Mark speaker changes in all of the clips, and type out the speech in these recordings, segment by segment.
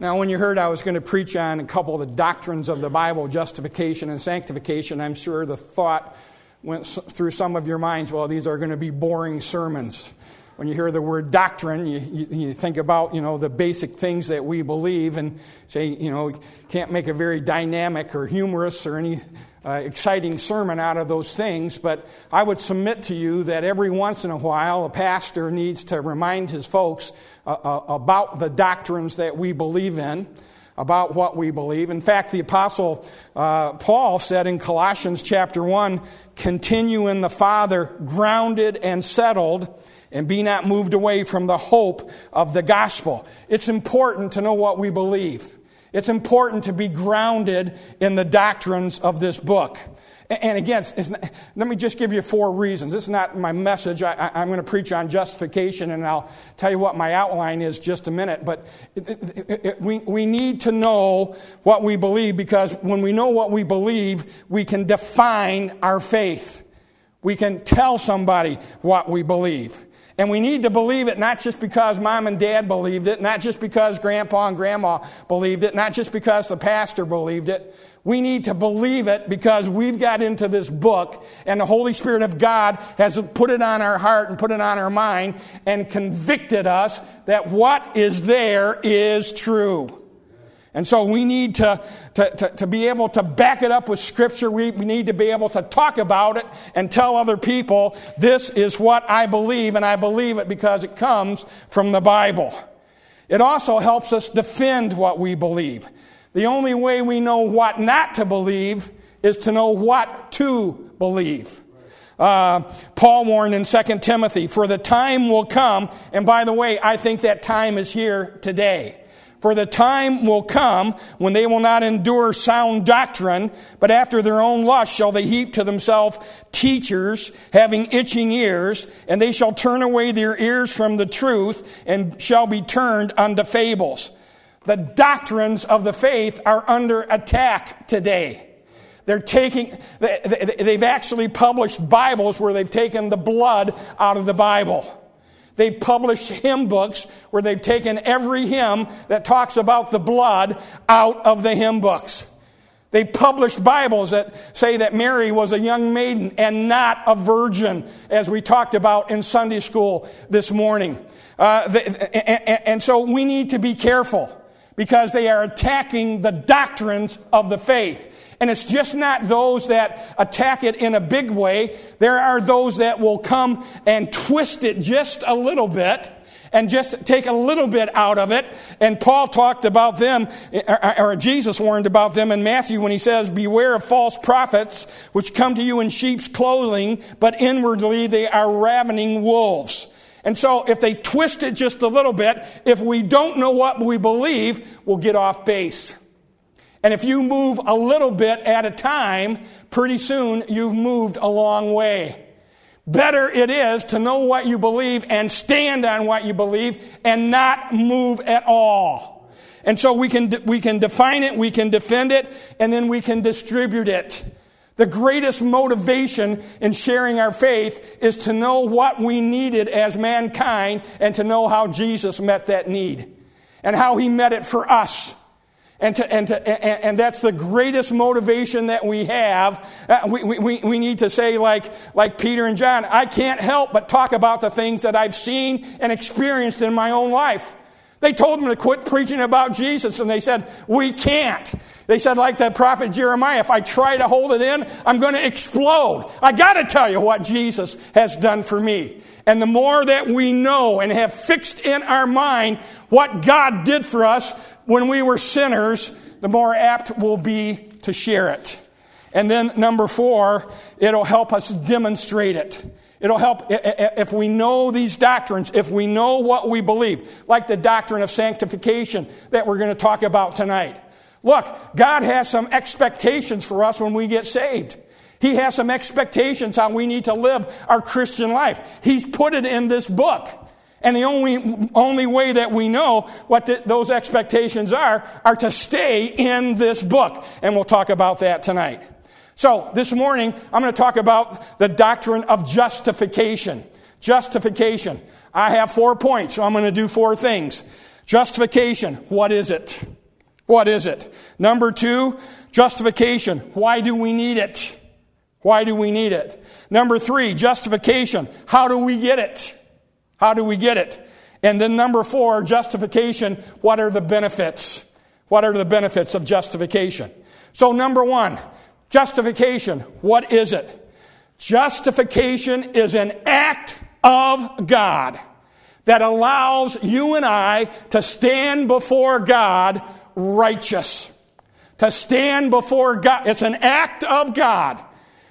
Speaker 1: Now, when you heard I was going to preach on a couple of the doctrines of the Bible, justification and sanctification, I'm sure the thought went through some of your minds, well, these are going to be boring sermons. When you hear the word doctrine, you, you, you, think about, you know, the basic things that we believe and say, you know, can't make a very dynamic or humorous or any uh, exciting sermon out of those things, but I would submit to you that every once in a while a pastor needs to remind his folks uh, uh, about the doctrines that we believe in, about what we believe. In fact, the Apostle uh, Paul said in Colossians chapter 1 continue in the Father, grounded and settled. And be not moved away from the hope of the gospel. It's important to know what we believe. It's important to be grounded in the doctrines of this book. And again, not, let me just give you four reasons. This is not my message. I, am going to preach on justification, and I'll tell you what my outline is just a minute. But it, it, it, we, we need to know what we believe because when we know what we believe, we can define our faith. We can tell somebody what we believe. And we need to believe it not just because mom and dad believed it, not just because grandpa and grandma believed it, not just because the pastor believed it. We need to believe it because we've got into this book and the Holy Spirit of God has put it on our heart and put it on our mind and convicted us that what is there is true. And so we need to, to, to, to, be able to back it up with Scripture. We, we need to be able to talk about it and tell other people, this is what I believe, and I believe it because it comes from the Bible. It also helps us defend what we believe. The only way we know what not to believe is to know what to believe. Uh, Paul warned in 2 Timothy, for the time will come, and by the way, I think that time is here today. For the time will come when they will not endure sound doctrine, but after their own lust shall they heap to themselves teachers having itching ears, and they shall turn away their ears from the truth and shall be turned unto fables. The doctrines of the faith are under attack today. They're taking, they've actually published Bibles where they've taken the blood out of the Bible. They publish hymn books where they've taken every hymn that talks about the blood out of the hymn books. They publish Bibles that say that Mary was a young maiden and not a virgin, as we talked about in Sunday school this morning. Uh, the, and so we need to be careful because they are attacking the doctrines of the faith. And it's just not those that attack it in a big way. There are those that will come and twist it just a little bit and just take a little bit out of it. And Paul talked about them, or Jesus warned about them in Matthew when he says, Beware of false prophets which come to you in sheep's clothing, but inwardly they are ravening wolves. And so if they twist it just a little bit, if we don't know what we believe, we'll get off base. And if you move a little bit at a time, pretty soon you've moved a long way. Better it is to know what you believe and stand on what you believe and not move at all. And so we can, we can define it, we can defend it, and then we can distribute it. The greatest motivation in sharing our faith is to know what we needed as mankind and to know how Jesus met that need and how he met it for us. And, to, and, to, and, and, that's the greatest motivation that we have. Uh, we, we, we need to say, like, like Peter and John, I can't help but talk about the things that I've seen and experienced in my own life. They told them to quit preaching about Jesus, and they said, We can't. They said, like the prophet Jeremiah, if I try to hold it in, I'm going to explode. I got to tell you what Jesus has done for me. And the more that we know and have fixed in our mind what God did for us when we were sinners, the more apt we'll be to share it. And then, number four, it'll help us demonstrate it. It'll help if we know these doctrines, if we know what we believe, like the doctrine of sanctification that we're going to talk about tonight. Look, God has some expectations for us when we get saved. He has some expectations how we need to live our Christian life. He's put it in this book. And the only, only way that we know what the, those expectations are, are to stay in this book. And we'll talk about that tonight. So, this morning, I'm going to talk about the doctrine of justification. Justification. I have four points, so I'm going to do four things. Justification, what is it? What is it? Number two, justification. Why do we need it? Why do we need it? Number three, justification. How do we get it? How do we get it? And then number four, justification. What are the benefits? What are the benefits of justification? So, number one, justification. What is it? Justification is an act of God that allows you and I to stand before God righteous. To stand before God. It's an act of God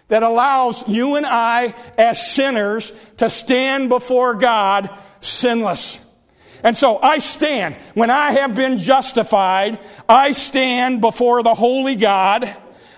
Speaker 1: that allows you and I as sinners to stand before God sinless. And so I stand. When I have been justified, I stand before the holy God.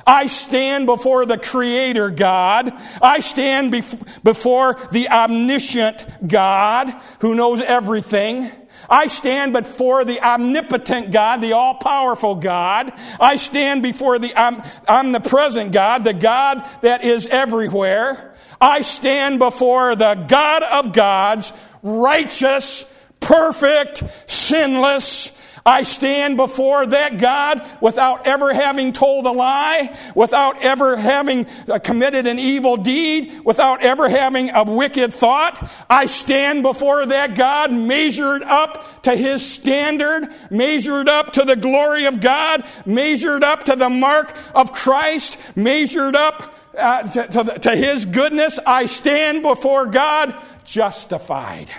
Speaker 1: I stand before the Creator God. I stand bef- before the omniscient God who knows everything. I stand before the omnipotent God, the all powerful God. I stand before the om- omnipresent God, the God that is everywhere. I stand before the God of gods, righteous, perfect, sinless, I stand before that God without ever having told a lie, without ever having uh, committed an evil deed, without ever having a wicked thought. I stand before that God measured up to his standard, measured up to the glory of God, measured up to the mark of Christ, measured up uh, to, to, to his goodness. I stand before God justified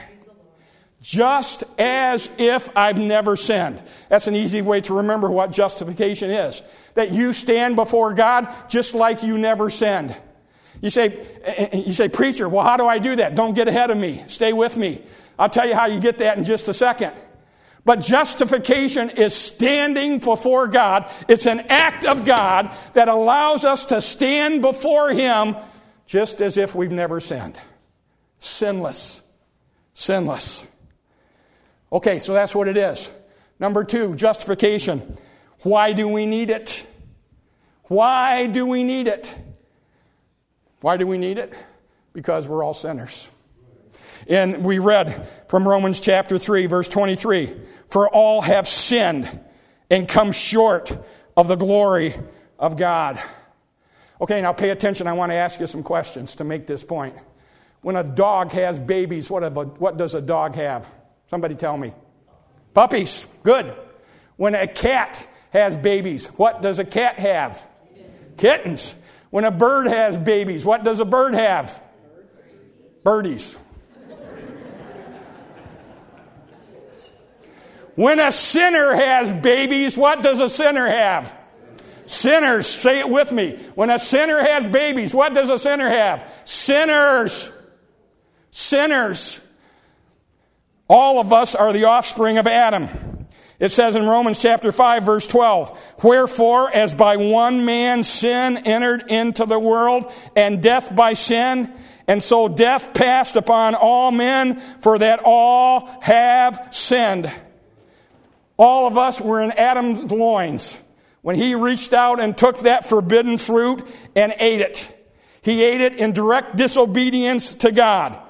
Speaker 1: just as if I've never sinned. That's an easy way to remember what justification is. That you stand before God just like you never sinned. You say, eh, eh, you say, preacher, well, how do I do that? Don't get ahead of me. Stay with me. I'll tell you how you get that in just a second. But justification is standing before God. It's an act of God that allows us to stand before Him just as if we've never sinned. Sinless. Sinless. Okay, so that's what it is. Number two, justification. Why do we need it? Why do we need it? Why do we need it? Because we're all sinners. And we read from Romans chapter 3, verse 23 For all have sinned and come short of the glory of God. Okay, now pay attention. I want to ask you some questions to make this point. When a dog has babies, what, a, what does a dog have? Somebody tell me. Puppies, good. When a cat has babies, what does a cat have? Kittens. When a bird has babies, what does a bird have? Birdies. When a sinner has babies, what does a sinner have? Sinners. Say it with me. When a sinner has babies, what does a sinner have? Sinners. Sinners. All of us are the offspring of Adam. It says in Romans chapter 5 verse 12, Wherefore, as by one man sin entered into the world, and death by sin, and so death passed upon all men, for that all have sinned. All of us were in Adam's loins when he reached out and took that forbidden fruit and ate it. He ate it in direct disobedience to God.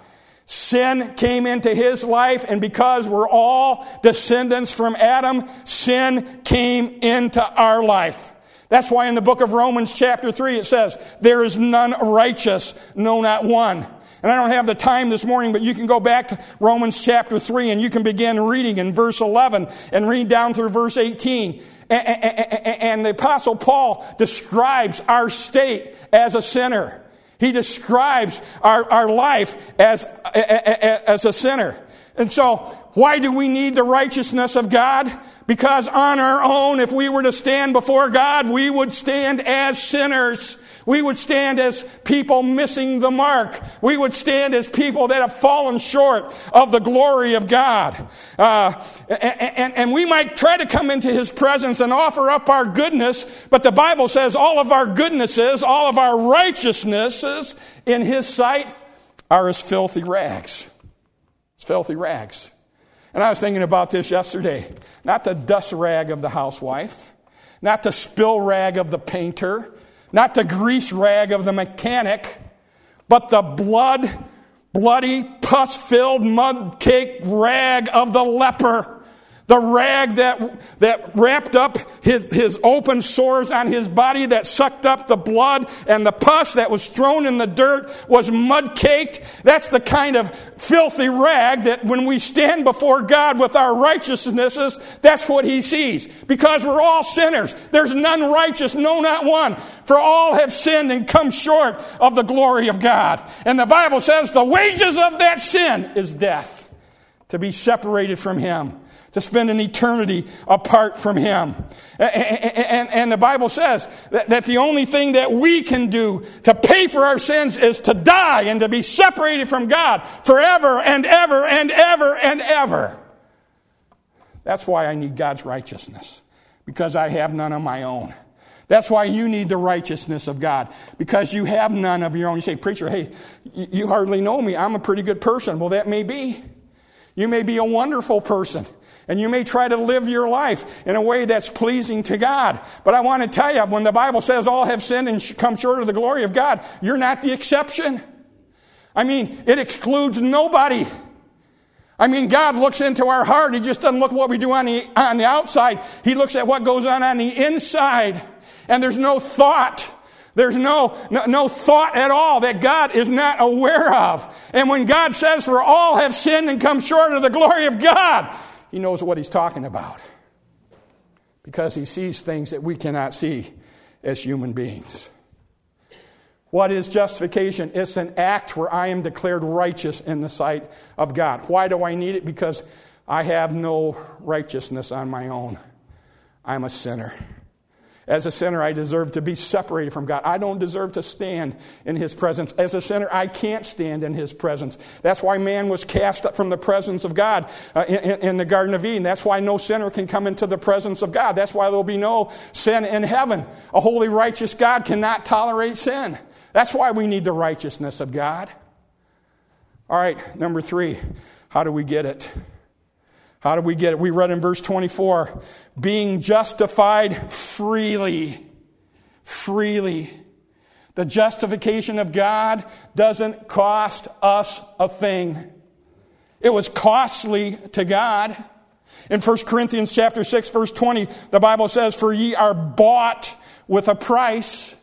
Speaker 1: Sin came into his life, and because we're all descendants from Adam, sin came into our life. That's why in the book of Romans, chapter 3, it says, There is none righteous, no, not one. And I don't have the time this morning, but you can go back to Romans chapter 3 and you can begin reading in verse 11 and read down through verse 18. And the Apostle Paul describes our state as a sinner. He describes our, our life as, as a sinner. And so, why do we need the righteousness of God? Because on our own, if we were to stand before God, we would stand as sinners. We would stand as people missing the mark. We would stand as people that have fallen short of the glory of God. Uh, and, and we might try to come into His presence and offer up our goodness, but the Bible says all of our goodnesses, all of our righteousnesses in His sight are as filthy rags. It's filthy rags. And I was thinking about this yesterday. Not the dust rag of the housewife, not the spill rag of the painter, not the grease rag of the mechanic, but the blood, bloody, pus filled, mud cake rag of the leper the rag that, that wrapped up his, his open sores on his body that sucked up the blood and the pus that was thrown in the dirt was mud caked. That's the kind of filthy rag that when we stand before God with our righteousnesses, that's what he sees. Because we're all sinners. There's none righteous, no, not one. For all have sinned and come short of the glory of God. And the Bible says the wages of that sin is death. To be separated from him to spend an eternity apart from Him. And, the Bible says that the only thing that we can do to pay for our sins is to die and to be separated from God forever and ever and ever and ever. That's why I need God's righteousness, because I have none of my own. That's why you need the righteousness of God, because you have none of your own. You say, Preacher, hey, you hardly know me. I'm a pretty good person. Well, that may be. You may be a wonderful person. And you may try to live your life in a way that's pleasing to God. But I want to tell you, when the Bible says all have sinned and come short of the glory of God, you're not the exception. I mean, it excludes nobody. I mean, God looks into our heart. He just doesn't look what we do on the, on the outside. He looks at what goes on on the inside. And there's no thought. There's no, no, no, thought at all that God is not aware of. And when God says, for all have sinned and come short of the glory of God, he knows what he's talking about because he sees things that we cannot see as human beings. What is justification? It's an act where I am declared righteous in the sight of God. Why do I need it? Because I have no righteousness on my own. I'm a sinner. As a sinner, I deserve to be separated from God. I don't deserve to stand in His presence. As a sinner, I can't stand in His presence. That's why man was cast up from the presence of God uh, in, in the Garden of Eden. That's why no sinner can come into the presence of God. That's why there will be no sin in heaven. A holy, righteous God cannot tolerate sin. That's why we need the righteousness of God. All right, number three, how do we get it? How do we get it? We read in verse 24 being justified freely. Freely. The justification of God doesn't cost us a thing. It was costly to God. In 1 Corinthians chapter 6 verse 20, the Bible says, "For ye are bought with a price."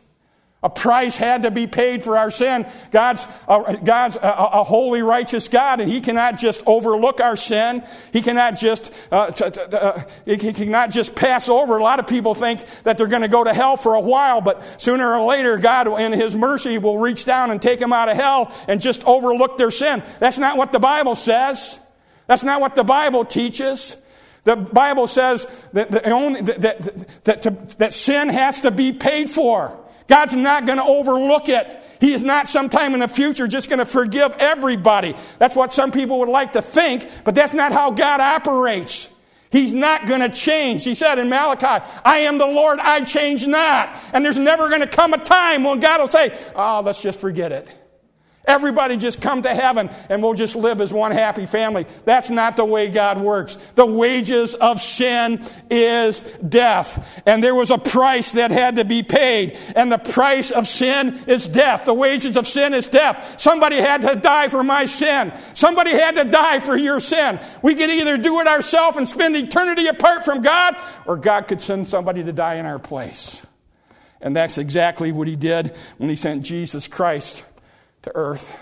Speaker 1: A price had to be paid for our sin. God's, uh, God's a, a, holy, righteous God, and He cannot just overlook our sin. He cannot just uh, t- t- uh, He cannot just pass over. A lot of people think that they're going to go to hell for a while, but sooner or later, God, in His mercy, will reach down and take them out of hell and just overlook their sin. That's not what the Bible says. That's not what the Bible teaches. The Bible says that, that, only, that, that, that, to, that sin has to be paid for. God's not going to overlook it. He is not sometime in the future just going to forgive everybody. That's what some people would like to think, but that's not how God operates. He's not going to change. He said in Malachi, I am the Lord, I change not. And there's never going to come a time when God will say, Oh, let's just forget it. Everybody just come to heaven and we'll just live as one happy family. That's not the way God works. The wages of sin is death. And there was a price that had to be paid. And the price of sin is death. The wages of sin is death. Somebody had to die for my sin. Somebody had to die for your sin. We could either do it ourselves and spend eternity apart from God, or God could send somebody to die in our place. And that's exactly what he did when he sent Jesus Christ to earth.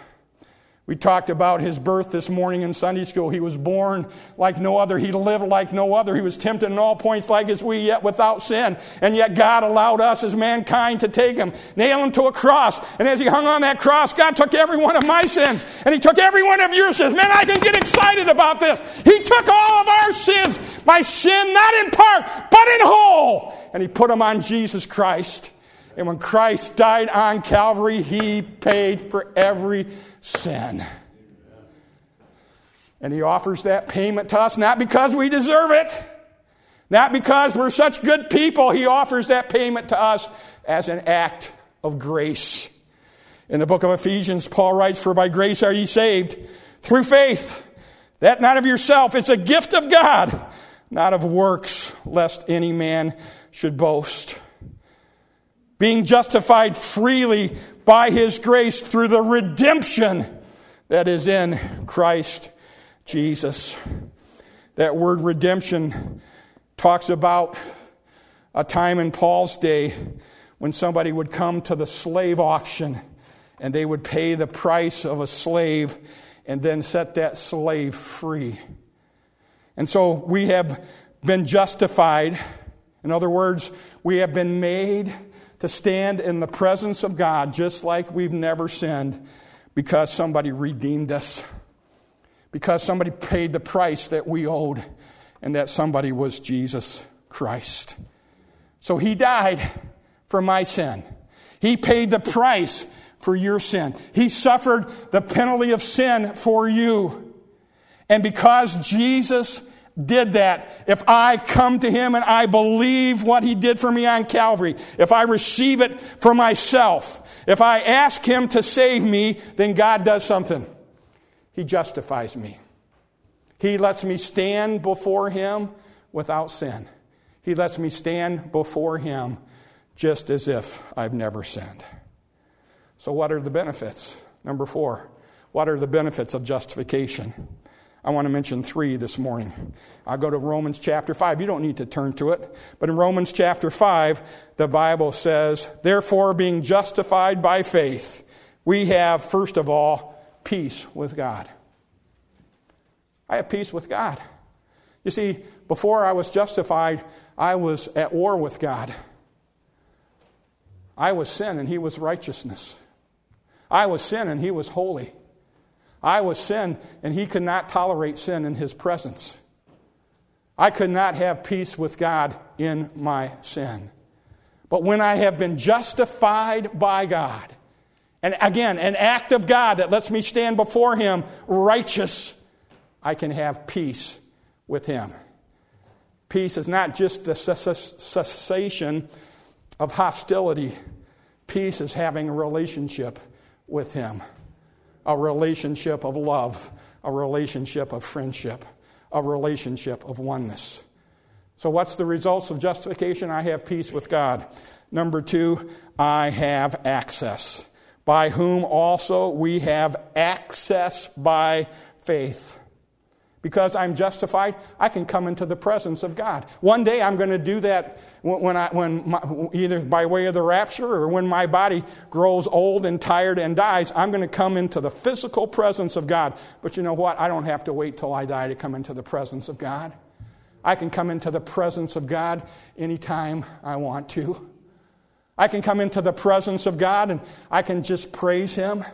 Speaker 1: We talked about his birth this morning in Sunday school. He was born like no other. He lived like no other. He was tempted in all points like as we, yet without sin. And yet God allowed us as mankind to take him, nail him to a cross. And as he hung on that cross, God took every one of my sins and he took every one of your sins. Man, I can get excited about this. He took all of our sins, my sin, not in part, but in whole. And he put them on Jesus Christ. And when Christ died on Calvary, he paid for every sin. And he offers that payment to us not because we deserve it, not because we're such good people. He offers that payment to us as an act of grace. In the book of Ephesians, Paul writes, For by grace are ye saved through faith. That not of yourself, it's a gift of God, not of works, lest any man should boast being justified freely by his grace through the redemption that is in Christ Jesus. That word redemption talks about a time in Paul's day when somebody would come to the slave auction and they would pay the price of a slave and then set that slave free. And so we have been justified. In other words, we have been made to stand in the presence of God just like we've never sinned because somebody redeemed us, because somebody paid the price that we owed, and that somebody was Jesus Christ. So he died for my sin. He paid the price for your sin. He suffered the penalty of sin for you. And because Jesus did that, if I come to Him and I believe what He did for me on Calvary, if I receive it for myself, if I ask Him to save me, then God does something. He justifies me. He lets me stand before Him without sin. He lets me stand before Him just as if I've never sinned. So, what are the benefits? Number four, what are the benefits of justification? I want to mention three this morning. I'll go to Romans chapter 5. You don't need to turn to it. But in Romans chapter 5, the Bible says, Therefore, being justified by faith, we have, first of all, peace with God. I have peace with God. You see, before I was justified, I was at war with God. I was sin and He was righteousness. I was sin and He was holy. I was sin, and he could not tolerate sin in his presence. I could not have peace with God in my sin. But when I have been justified by God, and again, an act of God that lets me stand before Him righteous, I can have peace with Him. Peace is not just the cessation of hostility, peace is having a relationship with Him a relationship of love, a relationship of friendship, a relationship of oneness. So, what's the results of justification? I have peace with God. Number two, I have access, by whom also we have access by faith because I'm justified, I can come into the presence of God. One day I'm going to do that when I, when my, either by way of the rapture or when my body grows old and tired and dies, I'm going to come into the physical presence of God. But you know what? I don't have to wait till I die to come into the presence of God. I can come into the presence of God anytime I want to. I can come into the presence of God and I can just praise Him.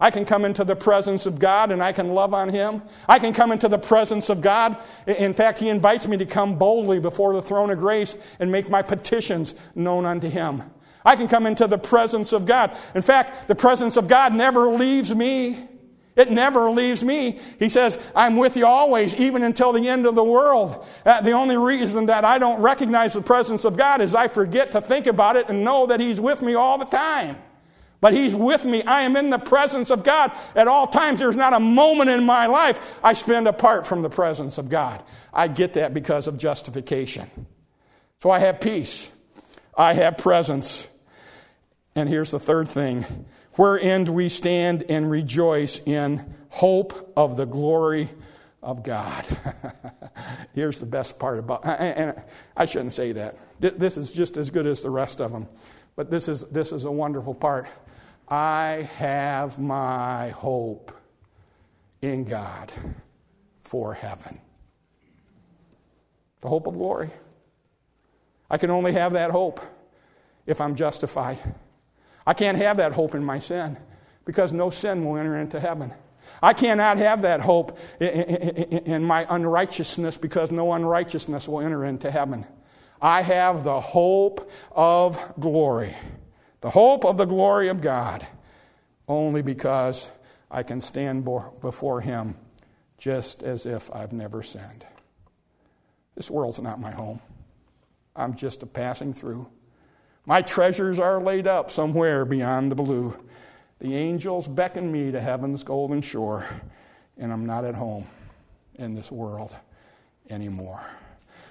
Speaker 1: I can come into the presence of God and I can love on Him. I can come into the presence of God. In fact, He invites me to come boldly before the throne of grace and make my petitions known unto Him. I can come into the presence of God. In fact, the presence of God never leaves me. It never leaves me. He says, I'm with you always, even until the end of the world. Uh, the only reason that I don't recognize the presence of God is I forget to think about it and know that He's with me all the time. But He's with me. I am in the presence of God at all times. There's not a moment in my life I spend apart from the presence of God. I get that because of justification. So I have peace, I have presence. And here's the third thing wherein we stand and rejoice in hope of the glory of God. here's the best part about and I shouldn't say that. This is just as good as the rest of them. But this is, this is a wonderful part. I have my hope in God for heaven. The hope of glory. I can only have that hope if I'm justified. I can't have that hope in my sin because no sin will enter into heaven. I cannot have that hope in my unrighteousness because no unrighteousness will enter into heaven. I have the hope of glory the hope of the glory of God, only because I can stand before Him just as if I've never sinned. This world's not my home. I'm just a passing through. My treasures are laid up somewhere beyond the blue. The angels beckon me to heaven's golden shore, and I'm not at home in this world anymore.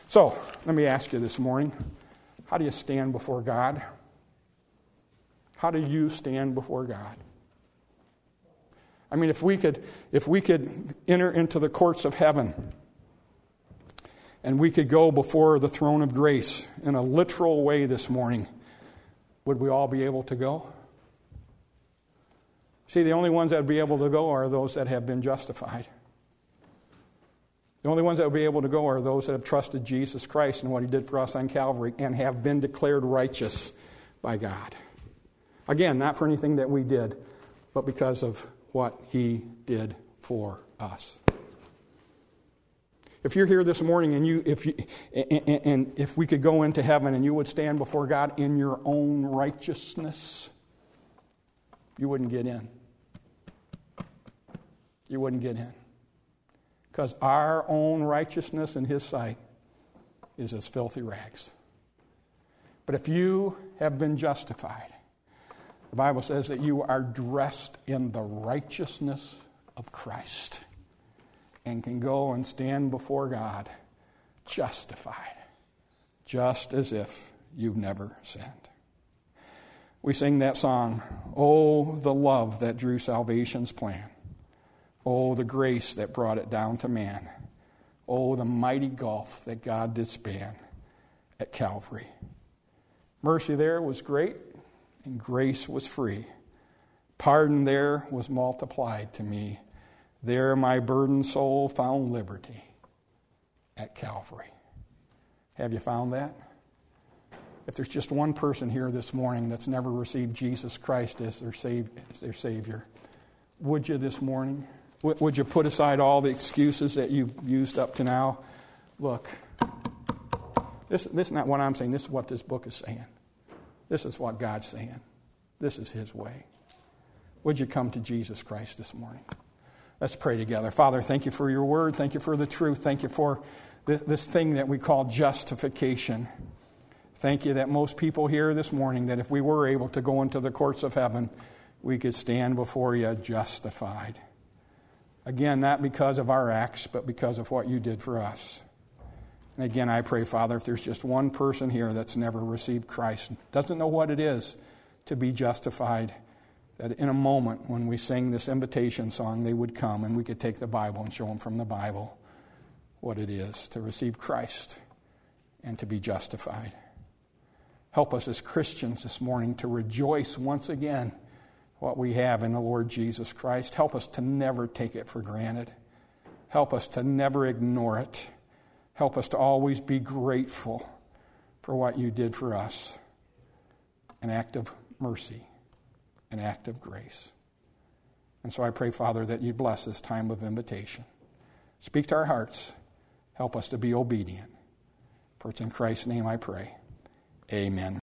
Speaker 1: So, let me ask you this morning how do you stand before God? How do you stand before God? I mean, if we could, if we could enter into the courts of heaven and we could go before the throne of grace in a literal way this morning, would we all be able to go? See, the only ones that would be able to go are those that have been justified. The only ones that will be able to go are those that have trusted Jesus Christ and what he did for us on Calvary and have been declared righteous by God. Again, not for anything that we did, but because of what he did for us. If you're here this morning and you if you and, and if we could go into heaven and you would stand before God in your own righteousness, you wouldn't get in. You wouldn't get in. Because our own righteousness in His sight is as filthy rags. But if you have been justified, the Bible says that you are dressed in the righteousness of Christ and can go and stand before God justified, just as if you've never sinned. We sing that song, Oh, the love that drew salvation's plan. Oh, the grace that brought it down to man. Oh, the mighty gulf that God did span at Calvary. Mercy there was great, and grace was free. Pardon there was multiplied to me. There my burdened soul found liberty at Calvary. Have you found that? If there's just one person here this morning that's never received Jesus Christ as their, as their Savior, would you this morning? Would you put aside all the excuses that you've used up to now? Look, this, this is not what I'm saying. This is what this book is saying. This is what God's saying. This is His way. Would you come to Jesus Christ this morning? Let's pray together. Father, thank you for your word. Thank you for the truth. Thank you for this, this thing that we call justification. Thank you that most people here this morning, that if we were able to go into the courts of heaven, we could stand before you justified. Again, not because of our acts, but because of what you did for us. And again, I pray, Father, if there's just one person here that's never received Christ, doesn't know what it is to be justified, that in a moment when we sing this invitation song, they would come and we could take the Bible and show them from the Bible what it is to receive Christ and to be justified. Help us as Christians this morning to rejoice once again what we have in the Lord Jesus Christ. Help us to never take it for granted. Help us to never ignore it. Help us to always be grateful for what you did for us an act of mercy, an act of grace. And so I pray, Father, that you bless this time of invitation. Speak to our hearts. Help us to be obedient. For it's in Christ's name I pray. Amen.